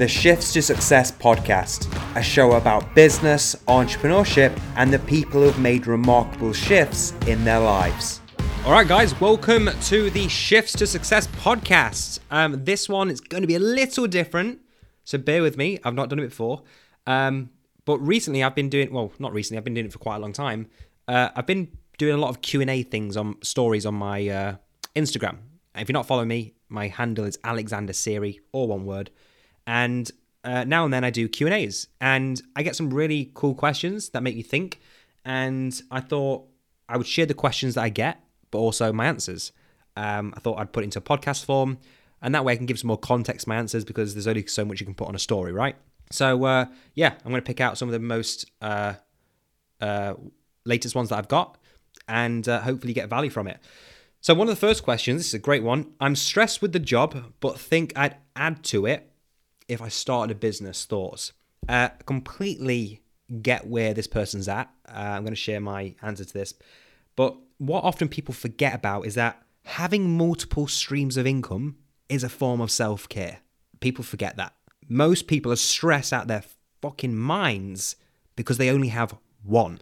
the Shifts to Success podcast, a show about business, entrepreneurship, and the people who've made remarkable shifts in their lives. All right, guys, welcome to the Shifts to Success podcast. Um, this one is going to be a little different, so bear with me. I've not done it before, um, but recently I've been doing well, not recently. I've been doing it for quite a long time. Uh, I've been doing a lot of Q and A things on stories on my uh, Instagram. If you're not following me, my handle is Alexander Siri, all one word. And uh, now and then I do Q and A's, and I get some really cool questions that make me think. And I thought I would share the questions that I get, but also my answers. Um, I thought I'd put into a podcast form, and that way I can give some more context to my answers because there's only so much you can put on a story, right? So uh, yeah, I'm going to pick out some of the most uh, uh, latest ones that I've got, and uh, hopefully get value from it. So, one of the first questions, this is a great one. I'm stressed with the job, but think I'd add to it if I started a business. Thoughts? Uh, completely get where this person's at. Uh, I'm going to share my answer to this. But what often people forget about is that having multiple streams of income is a form of self care. People forget that. Most people are stressed out their fucking minds because they only have one.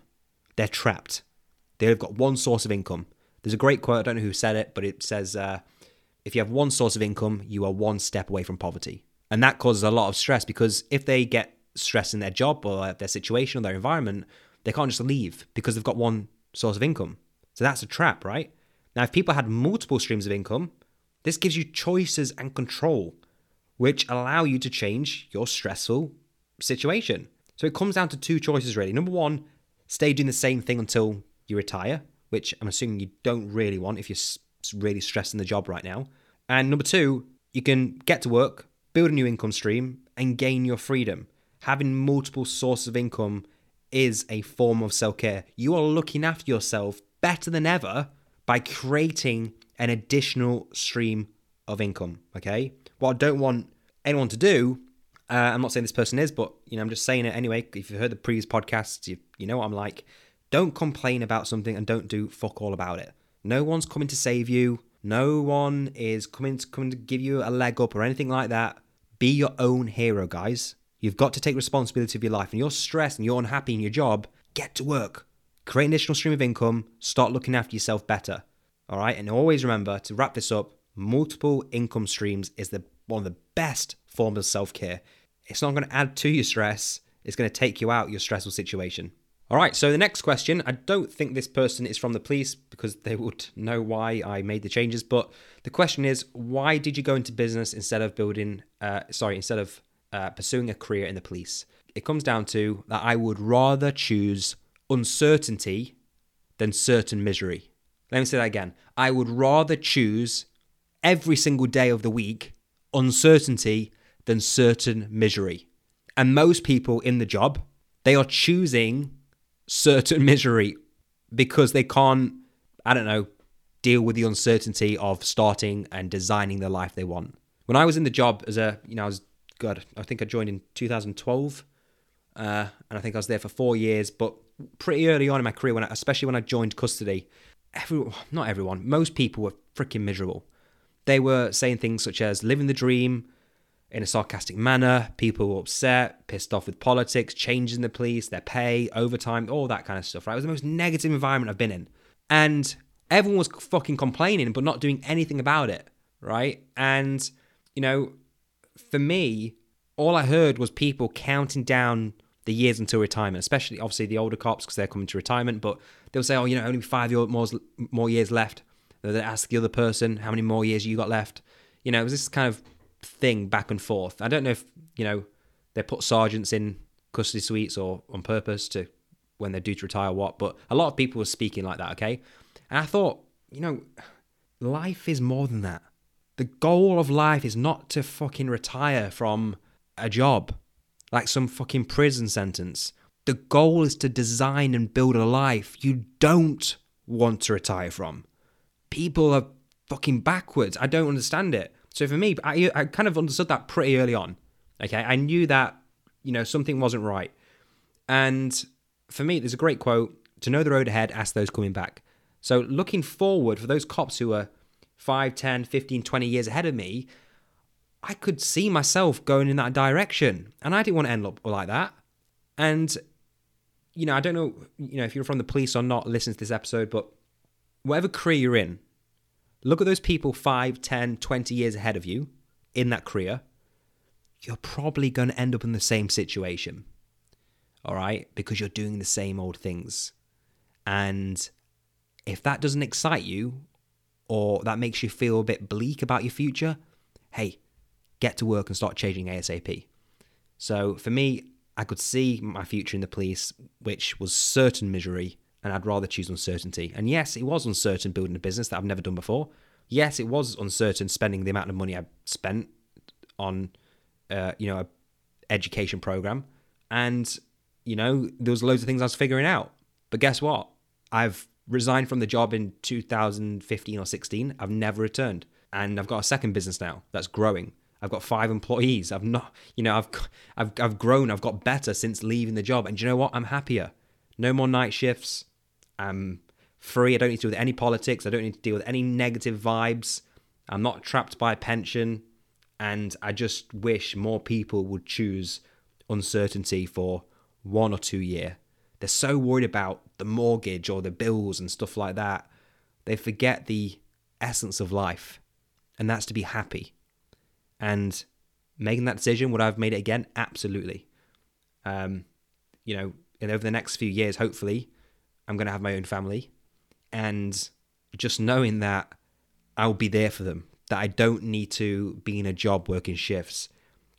They're trapped. They've got one source of income. There's a great quote, I don't know who said it, but it says, uh, if you have one source of income, you are one step away from poverty. And that causes a lot of stress because if they get stressed in their job or their situation or their environment, they can't just leave because they've got one source of income. So that's a trap, right? Now, if people had multiple streams of income, this gives you choices and control, which allow you to change your stressful situation. So it comes down to two choices, really. Number one, stay doing the same thing until you retire, which I'm assuming you don't really want if you're really stressed in the job right now. And number two, you can get to work, build a new income stream, and gain your freedom. Having multiple sources of income is a form of self care. You are looking after yourself better than ever by creating an additional stream of income. Okay. What I don't want anyone to do, uh, I'm not saying this person is, but you know, I'm just saying it anyway. If you've heard the previous podcasts, you, you know what I'm like. Don't complain about something and don't do fuck all about it. No one's coming to save you. No one is coming to coming to give you a leg up or anything like that. Be your own hero, guys. You've got to take responsibility of your life. And you're stressed and you're unhappy in your job, get to work. Create an additional stream of income. Start looking after yourself better. All right. And always remember to wrap this up, multiple income streams is the one of the best forms of self-care. It's not going to add to your stress. It's going to take you out your stressful situation. All right, so the next question, I don't think this person is from the police because they would know why I made the changes, but the question is why did you go into business instead of building, uh, sorry, instead of uh, pursuing a career in the police? It comes down to that I would rather choose uncertainty than certain misery. Let me say that again. I would rather choose every single day of the week uncertainty than certain misery. And most people in the job, they are choosing certain misery because they can't, I don't know, deal with the uncertainty of starting and designing the life they want. When I was in the job as a, you know, I was, God, I think I joined in 2012. Uh, and I think I was there for four years, but pretty early on in my career, when I, especially when I joined custody, everyone, not everyone, most people were freaking miserable. They were saying things such as living the dream, in a sarcastic manner. People were upset, pissed off with politics, changes in the police, their pay, overtime, all that kind of stuff, right? It was the most negative environment I've been in. And everyone was fucking complaining, but not doing anything about it, right? And, you know, for me, all I heard was people counting down the years until retirement, especially obviously the older cops because they're coming to retirement, but they'll say, oh, you know, only five more, more years left. They'll ask the other person, how many more years you got left? You know, it was this kind of thing back and forth. I don't know if you know they put sergeants in custody suites or on purpose to when they're due to retire what, but a lot of people were speaking like that. Okay, and I thought, you know, life is more than that. The goal of life is not to fucking retire from a job like some fucking prison sentence. The goal is to design and build a life you don't want to retire from. People are fucking backwards. I don't understand it. So for me, I, I kind of understood that pretty early on. Okay, I knew that you know something wasn't right, and for me, there's a great quote: "To know the road ahead, ask those coming back." So looking forward for those cops who are 5, 10, 15, 20 years ahead of me, I could see myself going in that direction. And I didn't want to end up like that. And, you know, I don't know, you know, if you're from the police or not, listen to this episode, but whatever career you're in, look at those people 5, 10, 20 years ahead of you in that career. You're probably going to end up in the same situation. All right? Because you're doing the same old things. And if that doesn't excite you or that makes you feel a bit bleak about your future, hey, get to work and start changing ASAP. So for me, I could see my future in the police, which was certain misery, and I'd rather choose uncertainty. And yes, it was uncertain building a business that I've never done before. Yes, it was uncertain spending the amount of money I spent on, uh, you know, a education program, and you know there was loads of things I was figuring out. But guess what? I've resigned from the job in 2015 or 16. I've never returned, and I've got a second business now that's growing. I've got five employees. I've not, you know, I've I've I've grown. I've got better since leaving the job. And you know what? I'm happier. No more night shifts. I'm free. I don't need to deal with any politics. I don't need to deal with any negative vibes. I'm not trapped by a pension. And I just wish more people would choose uncertainty for one or two year. They're so worried about the mortgage or the bills and stuff like that. They forget the essence of life, and that's to be happy. And making that decision, would I have made it again? Absolutely. Um, you know, and over the next few years, hopefully, I'm going to have my own family. And just knowing that I'll be there for them, that I don't need to be in a job working shifts.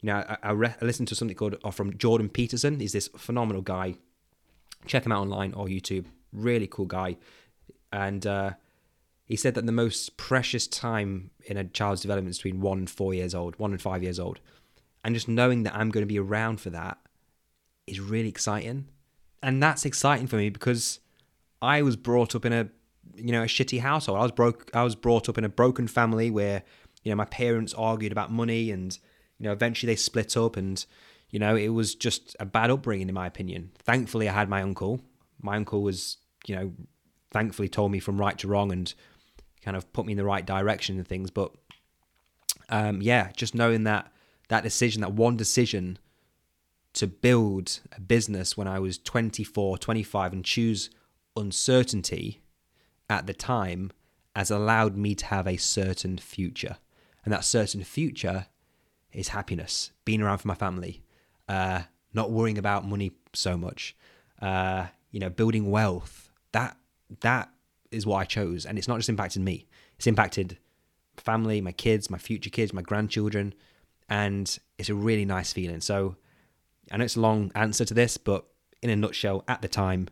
You know, I, I, re- I listened to something called uh, from Jordan Peterson. He's this phenomenal guy. Check him out online or YouTube. Really cool guy. And uh, he said that the most precious time in a child's development is between one and four years old, one and five years old. And just knowing that I'm going to be around for that is really exciting. And that's exciting for me because I was brought up in a you know a shitty household. I was broke I was brought up in a broken family where you know my parents argued about money and you know eventually they split up and you know it was just a bad upbringing in my opinion. Thankfully I had my uncle. My uncle was you know thankfully told me from right to wrong and kind of put me in the right direction and things. But um, yeah, just knowing that that decision, that one decision to build a business when I was 24, 25 and choose uncertainty at the time has allowed me to have a certain future. And that certain future is happiness, being around for my family, uh, not worrying about money so much, uh, you know, building wealth. That that is what I chose, and it's not just impacted me; it's impacted family, my kids, my future kids, my grandchildren, and it's a really nice feeling. So, I know it's a long answer to this, but in a nutshell, at the time,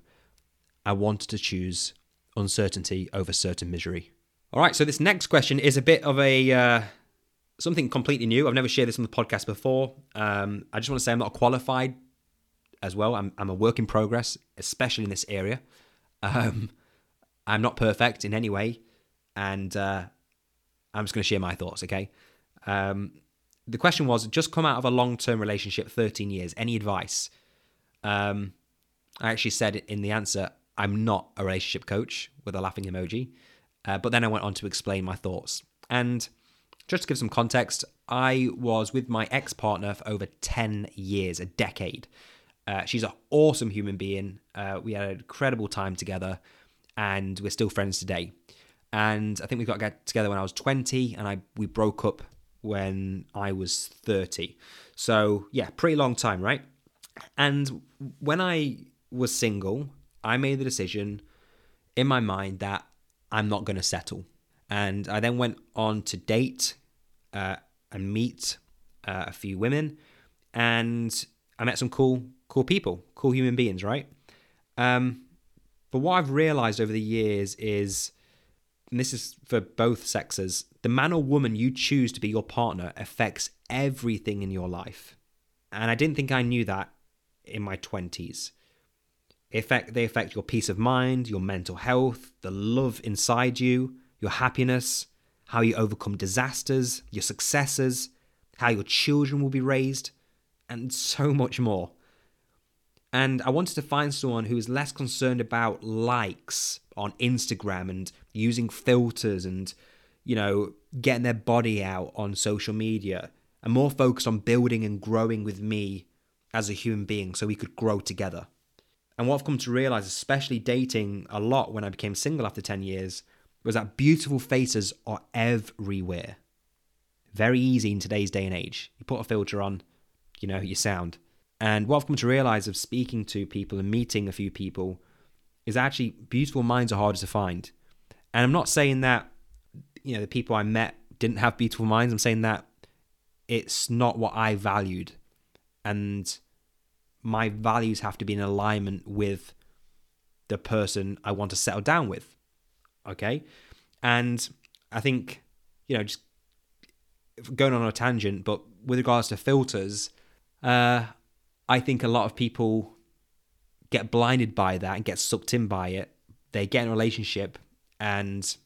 I wanted to choose uncertainty over certain misery. All right, so this next question is a bit of a uh, something completely new. I've never shared this on the podcast before. Um, I just want to say I'm not qualified as well. I'm, I'm a work in progress, especially in this area. Um, I'm not perfect in any way, and uh, I'm just going to share my thoughts. Okay. Um, the question was: just come out of a long-term relationship, 13 years. Any advice? Um, I actually said in the answer, I'm not a relationship coach with a laughing emoji. Uh, but then I went on to explain my thoughts. And just to give some context, I was with my ex partner for over 10 years, a decade. Uh, she's an awesome human being. Uh, we had an incredible time together and we're still friends today. And I think we got together when I was 20, and I we broke up when I was 30. So yeah, pretty long time, right? And when I was single, I made the decision in my mind that I'm not going to settle. And I then went on to date uh, and meet uh, a few women, and I met some cool, cool people, cool human beings, right? Um, but what I've realized over the years is, and this is for both sexes, the man or woman you choose to be your partner affects everything in your life. And I didn't think I knew that in my 20s. They affect, they affect your peace of mind, your mental health, the love inside you, your happiness, how you overcome disasters, your successes, how your children will be raised, and so much more. And I wanted to find someone who is less concerned about likes on Instagram and using filters and, you know, getting their body out on social media and more focused on building and growing with me as a human being so we could grow together. And what I've come to realize, especially dating a lot when I became single after 10 years, was that beautiful faces are everywhere. Very easy in today's day and age. You put a filter on, you know, you sound. And what I've come to realize of speaking to people and meeting a few people is actually beautiful minds are harder to find. And I'm not saying that, you know, the people I met didn't have beautiful minds. I'm saying that it's not what I valued. And my values have to be in alignment with the person I want to settle down with. Okay. And I think, you know, just going on a tangent, but with regards to filters, uh, I think a lot of people get blinded by that and get sucked in by it. They get in a relationship and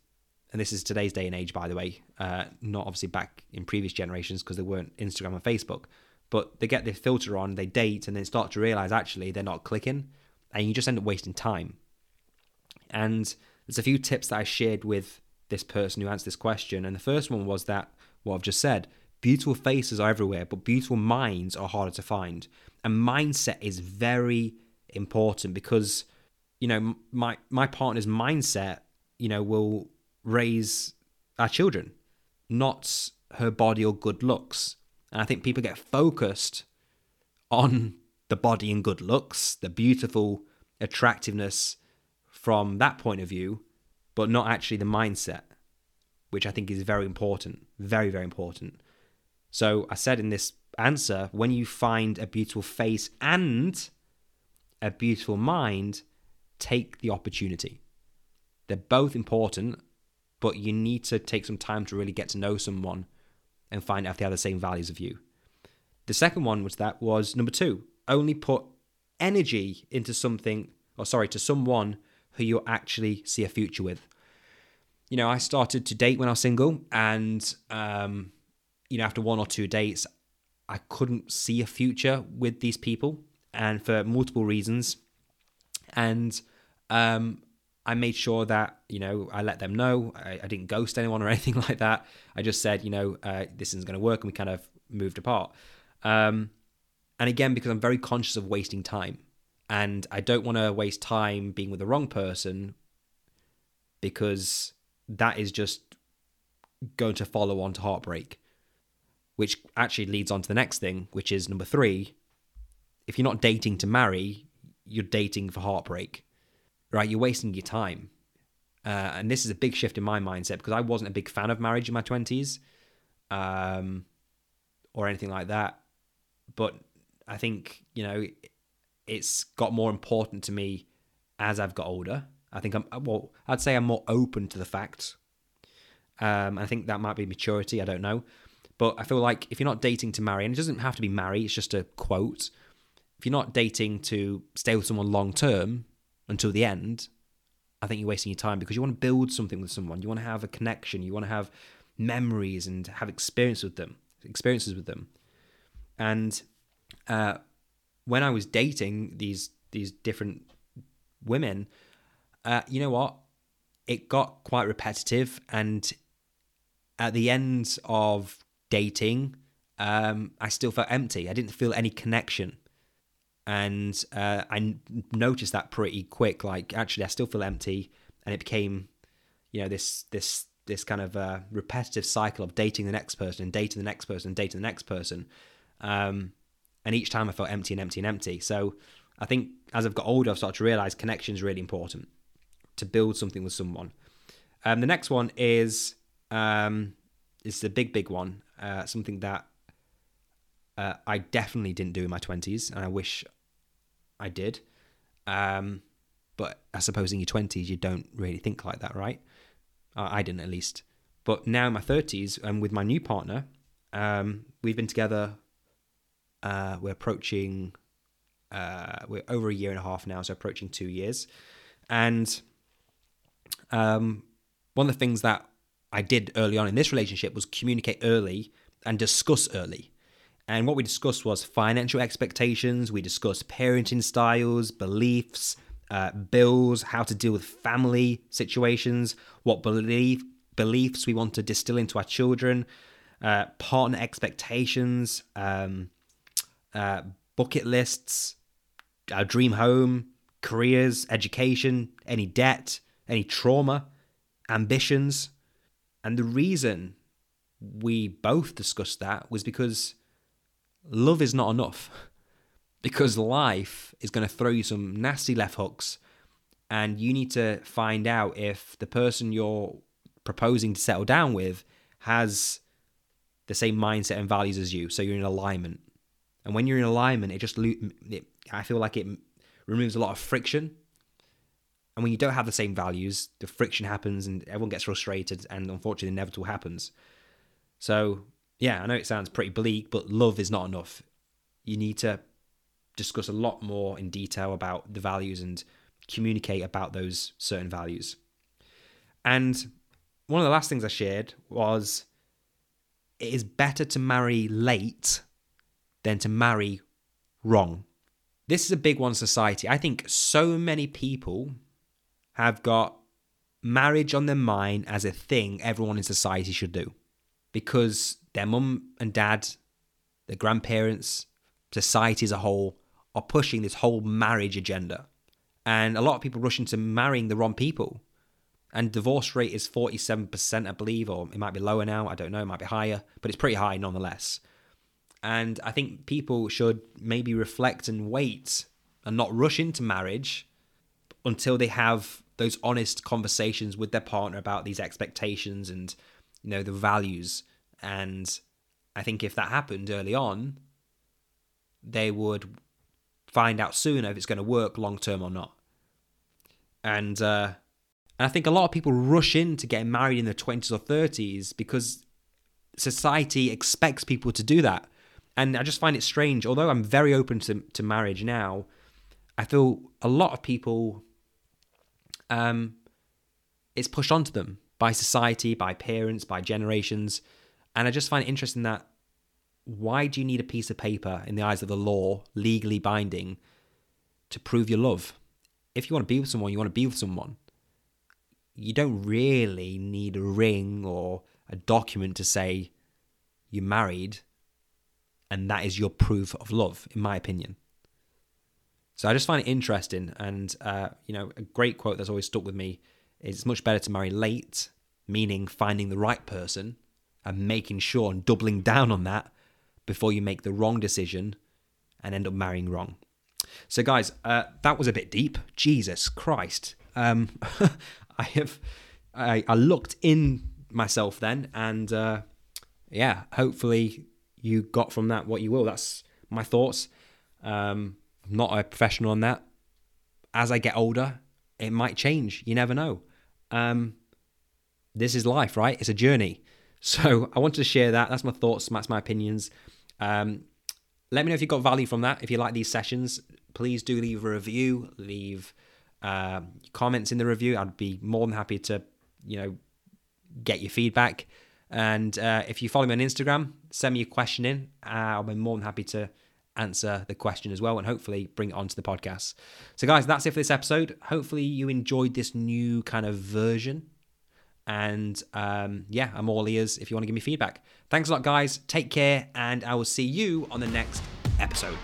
and this is today's day and age, by the way, uh, not obviously back in previous generations because there weren't Instagram and Facebook, but they get this filter on, they date, and then start to realize actually they're not clicking, and you just end up wasting time. And there's a few tips that I shared with this person who answered this question, and the first one was that what I've just said beautiful faces are everywhere, but beautiful minds are harder to find. And mindset is very important because, you know, my my partner's mindset, you know, will raise our children, not her body or good looks. And I think people get focused on the body and good looks, the beautiful attractiveness from that point of view, but not actually the mindset, which I think is very important. Very, very important. So I said in this answer when you find a beautiful face and a beautiful mind, take the opportunity. They're both important but you need to take some time to really get to know someone and find out if they have the same values of you. The second one was that was number two, only put energy into something, or sorry, to someone who you actually see a future with. You know, I started to date when I was single, and um, you know, after one or two dates, I couldn't see a future with these people, and for multiple reasons. And um, I made sure that you know I let them know. I, I didn't ghost anyone or anything like that. I just said, you know, uh, this isn't going to work, and we kind of moved apart. Um, and again, because I'm very conscious of wasting time, and I don't want to waste time being with the wrong person, because that is just going to follow on to heartbreak, which actually leads on to the next thing, which is number three. If you're not dating to marry, you're dating for heartbreak right? You're wasting your time. Uh, and this is a big shift in my mindset because I wasn't a big fan of marriage in my 20s um, or anything like that. But I think, you know, it's got more important to me as I've got older. I think I'm, well, I'd say I'm more open to the fact. Um, I think that might be maturity. I don't know. But I feel like if you're not dating to marry, and it doesn't have to be marry, it's just a quote. If you're not dating to stay with someone long term, until the end, I think you're wasting your time because you want to build something with someone. You want to have a connection. You want to have memories and have experience with them, experiences with them. And uh, when I was dating these these different women, uh, you know what? It got quite repetitive, and at the end of dating, um, I still felt empty. I didn't feel any connection and uh, I noticed that pretty quick. Like, actually, I still feel empty, and it became, you know, this this this kind of uh, repetitive cycle of dating the next person and dating the next person and dating the next person. Um, and each time I felt empty and empty and empty. So I think as I've got older, I've started to realize connection is really important to build something with someone. Um, the next one is um, is the big big one. Uh, something that uh, I definitely didn't do in my 20s, and I wish I did. Um, but I suppose in your 20s, you don't really think like that, right? Uh, I didn't at least. But now in my 30s, and with my new partner, um, we've been together, uh, we're approaching, uh, we're over a year and a half now, so approaching two years. And um, one of the things that I did early on in this relationship was communicate early and discuss early. And what we discussed was financial expectations, we discussed parenting styles, beliefs, uh, bills, how to deal with family situations, what belief, beliefs we want to distill into our children. uh, partner expectations, um, uh, bucket lists, our dream home, careers, education, any debt, any trauma, ambitions. And the reason we both discussed that was because love is not enough. Because life is going to throw you some nasty left hooks, and you need to find out if the person you're proposing to settle down with has the same mindset and values as you. So you're in alignment. And when you're in alignment, it just, it, I feel like it removes a lot of friction. And when you don't have the same values, the friction happens and everyone gets frustrated, and unfortunately, the inevitable happens. So, yeah, I know it sounds pretty bleak, but love is not enough. You need to discuss a lot more in detail about the values and communicate about those certain values. And one of the last things I shared was it is better to marry late than to marry wrong. This is a big one society. I think so many people have got marriage on their mind as a thing everyone in society should do because their mum and dad, their grandparents, society as a whole are pushing this whole marriage agenda. And a lot of people rush into marrying the wrong people. And divorce rate is 47%, I believe, or it might be lower now. I don't know. It might be higher, but it's pretty high nonetheless. And I think people should maybe reflect and wait and not rush into marriage until they have those honest conversations with their partner about these expectations and you know the values and i think if that happened early on they would find out sooner if it's going to work long term or not and uh, and i think a lot of people rush into getting married in their 20s or 30s because society expects people to do that and I just find it strange. Although I'm very open to to marriage now, I feel a lot of people, um, it's pushed onto them by society, by parents, by generations, and I just find it interesting that why do you need a piece of paper in the eyes of the law, legally binding, to prove your love? If you want to be with someone, you want to be with someone. You don't really need a ring or a document to say you're married and that is your proof of love, in my opinion. So I just find it interesting, and uh, you know, a great quote that's always stuck with me is: "It's much better to marry late, meaning finding the right person and making sure and doubling down on that before you make the wrong decision and end up marrying wrong." So, guys, uh, that was a bit deep. Jesus Christ, um, I have I, I, looked in myself then, and uh, yeah, hopefully you got from that what you will. That's my thoughts. Um, I'm not a professional on that. As I get older, it might change. You never know. Um, this is life, right? It's a journey. So I wanted to share that. That's my thoughts. That's my opinions. Um, let me know if you got value from that. If you like these sessions, please do leave a review, leave uh, comments in the review. I'd be more than happy to, you know, get your feedback. And uh, if you follow me on Instagram, send me a question in. Uh, I'll be more than happy to answer the question as well and hopefully bring it onto the podcast. So, guys, that's it for this episode. Hopefully, you enjoyed this new kind of version. And um, yeah, I'm all ears if you want to give me feedback. Thanks a lot, guys. Take care, and I will see you on the next episode.